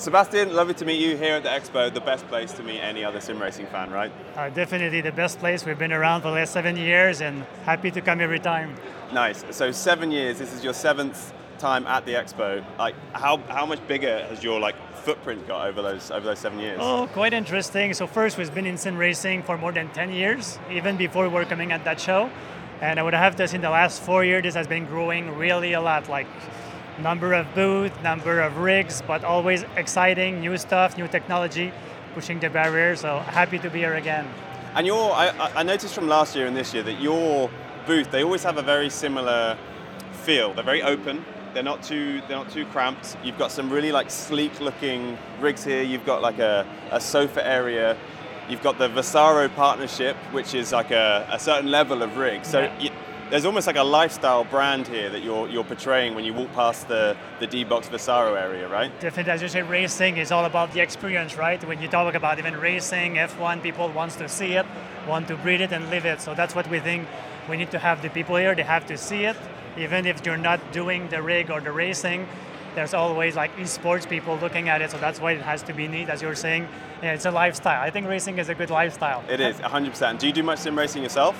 Sebastian, lovely to meet you here at the Expo, the best place to meet any other sim racing fan, right? Uh, definitely the best place. We've been around for the last seven years and happy to come every time. Nice. So seven years, this is your seventh time at the Expo. Like how, how much bigger has your like footprint got over those over those seven years? Oh, quite interesting. So first we've been in sim racing for more than 10 years, even before we were coming at that show. And I would have to say in the last four years this has been growing really a lot. Like number of booths, number of rigs, but always exciting, new stuff, new technology, pushing the barrier. So happy to be here again. And your, I, I noticed from last year and this year that your booth, they always have a very similar feel. They're very open. They're not too, they're not too cramped. You've got some really like sleek looking rigs here. You've got like a, a sofa area. You've got the Vesaro partnership, which is like a, a certain level of rig. So yeah. you, there's almost like a lifestyle brand here that you're you're portraying when you walk past the the D-Box Vesaro area, right? Definitely, as you say, racing is all about the experience, right? When you talk about even racing, F1, people wants to see it, want to breathe it and live it. So that's what we think. We need to have the people here. They have to see it, even if you're not doing the rig or the racing. There's always like esports people looking at it, so that's why it has to be neat, as you're saying. Yeah, it's a lifestyle. I think racing is a good lifestyle. It is, 100%. Do you do much sim racing yourself?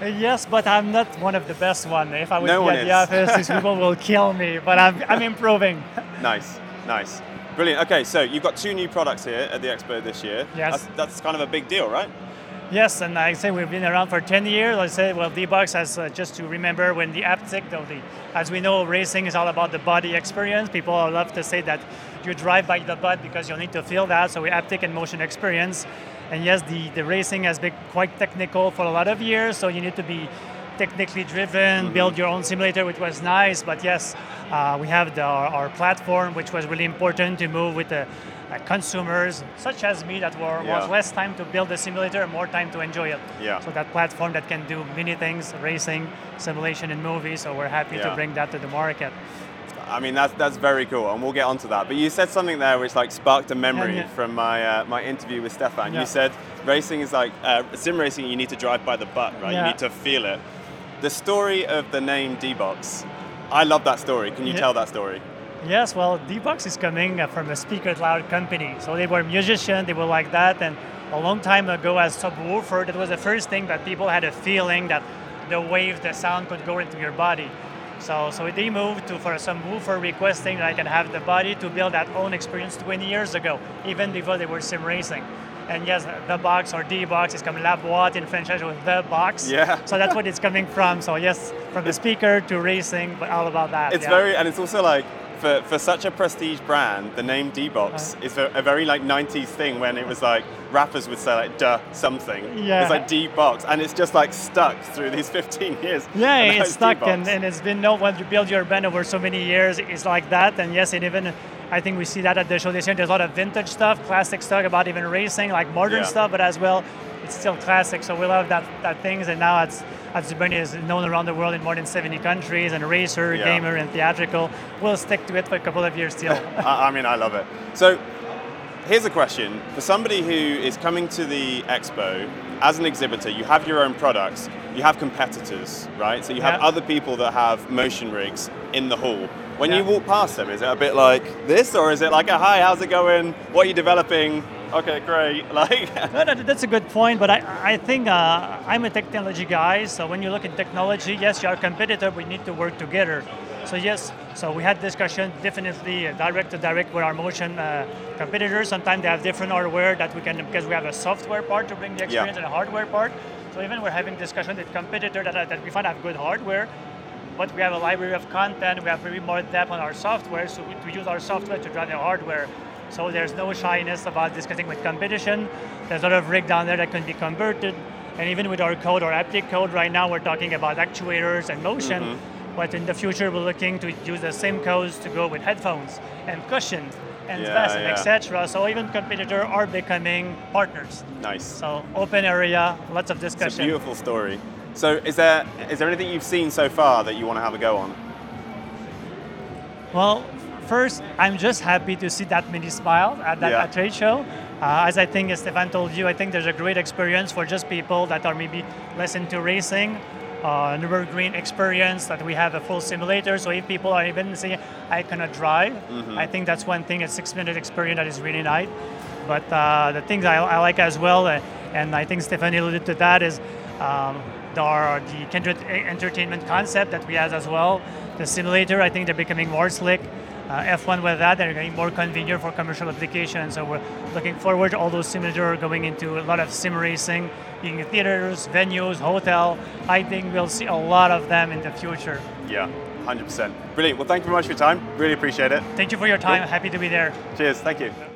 Yes, but I'm not one of the best one. If I would no be at the office, these people will kill me. But I'm, I'm improving. nice, nice, brilliant. Okay, so you've got two new products here at the expo this year. Yes, that's, that's kind of a big deal, right? Yes, and I say we've been around for 10 years. I say, well, D-Box has uh, just to remember when the haptic, though, the, as we know, racing is all about the body experience. People love to say that you drive by the butt because you need to feel that. So we haptic and motion experience. And yes, the, the racing has been quite technical for a lot of years, so you need to be technically driven, mm-hmm. build your own simulator, which was nice. But yes, uh, we have the, our, our, platform, which was really important to move with the uh, consumers, such as me, that were, yeah. was less time to build the simulator and more time to enjoy it. Yeah. So that platform that can do many things, racing, simulation, and movies. So we're happy yeah. to bring that to the market. I mean, that's that's very cool, and we'll get onto that. But you said something there which like sparked a memory yeah, yeah. from my uh, my interview with Stefan. Yeah. You said racing is like uh, sim racing. You need to drive by the butt, right? You need to feel it. The story of the name D-Box, I love that story. Can you tell that story? Yes, well, D-Box is coming from a speaker loud company. So they were musicians, they were like that, and a long time ago as subwoofer, that was the first thing that people had a feeling that the wave, the sound could go into your body. So, so they moved to for some woofer requesting that I can have the body to build that own experience 20 years ago, even before they were sim racing. And yes, the box or D box is coming la boîte in French with the box. Yeah. So that's what it's coming from. So yes, from the speaker to racing, but all about that. It's yeah. very, and it's also like for, for such a prestige brand, the name D-Box uh, is a, a, very like 90s thing when it was like rappers would say like duh something. Yeah. It's like D-Box and it's just like stuck through these 15 years. Yeah, it's stuck and, and it's been no when you build your band over so many years, it's like that. And yes, it even I think we see that at the show this year. There's a lot of vintage stuff, classic stuff about even racing, like modern yeah. stuff, but as well, it's still classic. So we love that that things and now it's Afterburner is known around the world in more than 70 countries, and racer, yeah. gamer, and theatrical. We'll stick to it for a couple of years still. I mean, I love it. So, here's a question for somebody who is coming to the expo as an exhibitor. You have your own products. You have competitors, right? So you have yeah. other people that have motion rigs in the hall. When yeah. you walk past them, is it a bit like this, or is it like a hi, how's it going? What are you developing? Okay, great. Like, no, no, that's a good point. But I, I think uh, I'm a technology guy. So when you look at technology, yes, you're a competitor. We need to work together. So yes, so we had discussion definitely direct to direct with our motion uh, competitors. Sometimes they have different hardware that we can because we have a software part to bring the experience yeah. and a hardware part. So even we're having discussion with competitor that, that we find have good hardware, but we have a library of content. We have very more depth on our software, so we, we use our software to drive the hardware. So there's no shyness about discussing with competition. There's a lot of rig down there that can be converted. And even with our code, our haptic code, right now we're talking about actuators and motion. Mm-hmm. But in the future, we're looking to use the same codes to go with headphones and cushion and yeah, vest, yeah. etc. So even competitors are becoming partners. Nice. So open area, lots of discussion. It's a beautiful story. So is there is there anything you've seen so far that you want to have a go on? Well, first, I'm just happy to see that many smiles at that yeah. at trade show. Uh, as I think Stefan told you, I think there's a great experience for just people that are maybe less into racing uh, Nürburgring experience that we have a full simulator. So if people are even saying I cannot drive, I think that's one thing. A six-minute experience that is really nice. But uh, the things I, I like as well, uh, and I think Stephanie alluded to that, is um, there are the Kindred entertainment concept that we have as well. The simulator, I think they're becoming more slick. Uh, F1 with that, they're getting more convenient for commercial applications. So we're looking forward to all those simulators going into a lot of sim racing, in theaters, venues, hotel. I think we'll see a lot of them in the future. Yeah, 100%. Brilliant. Well, thank you very much for your time. Really appreciate it. Thank you for your time. Happy to be there. Cheers. Thank you.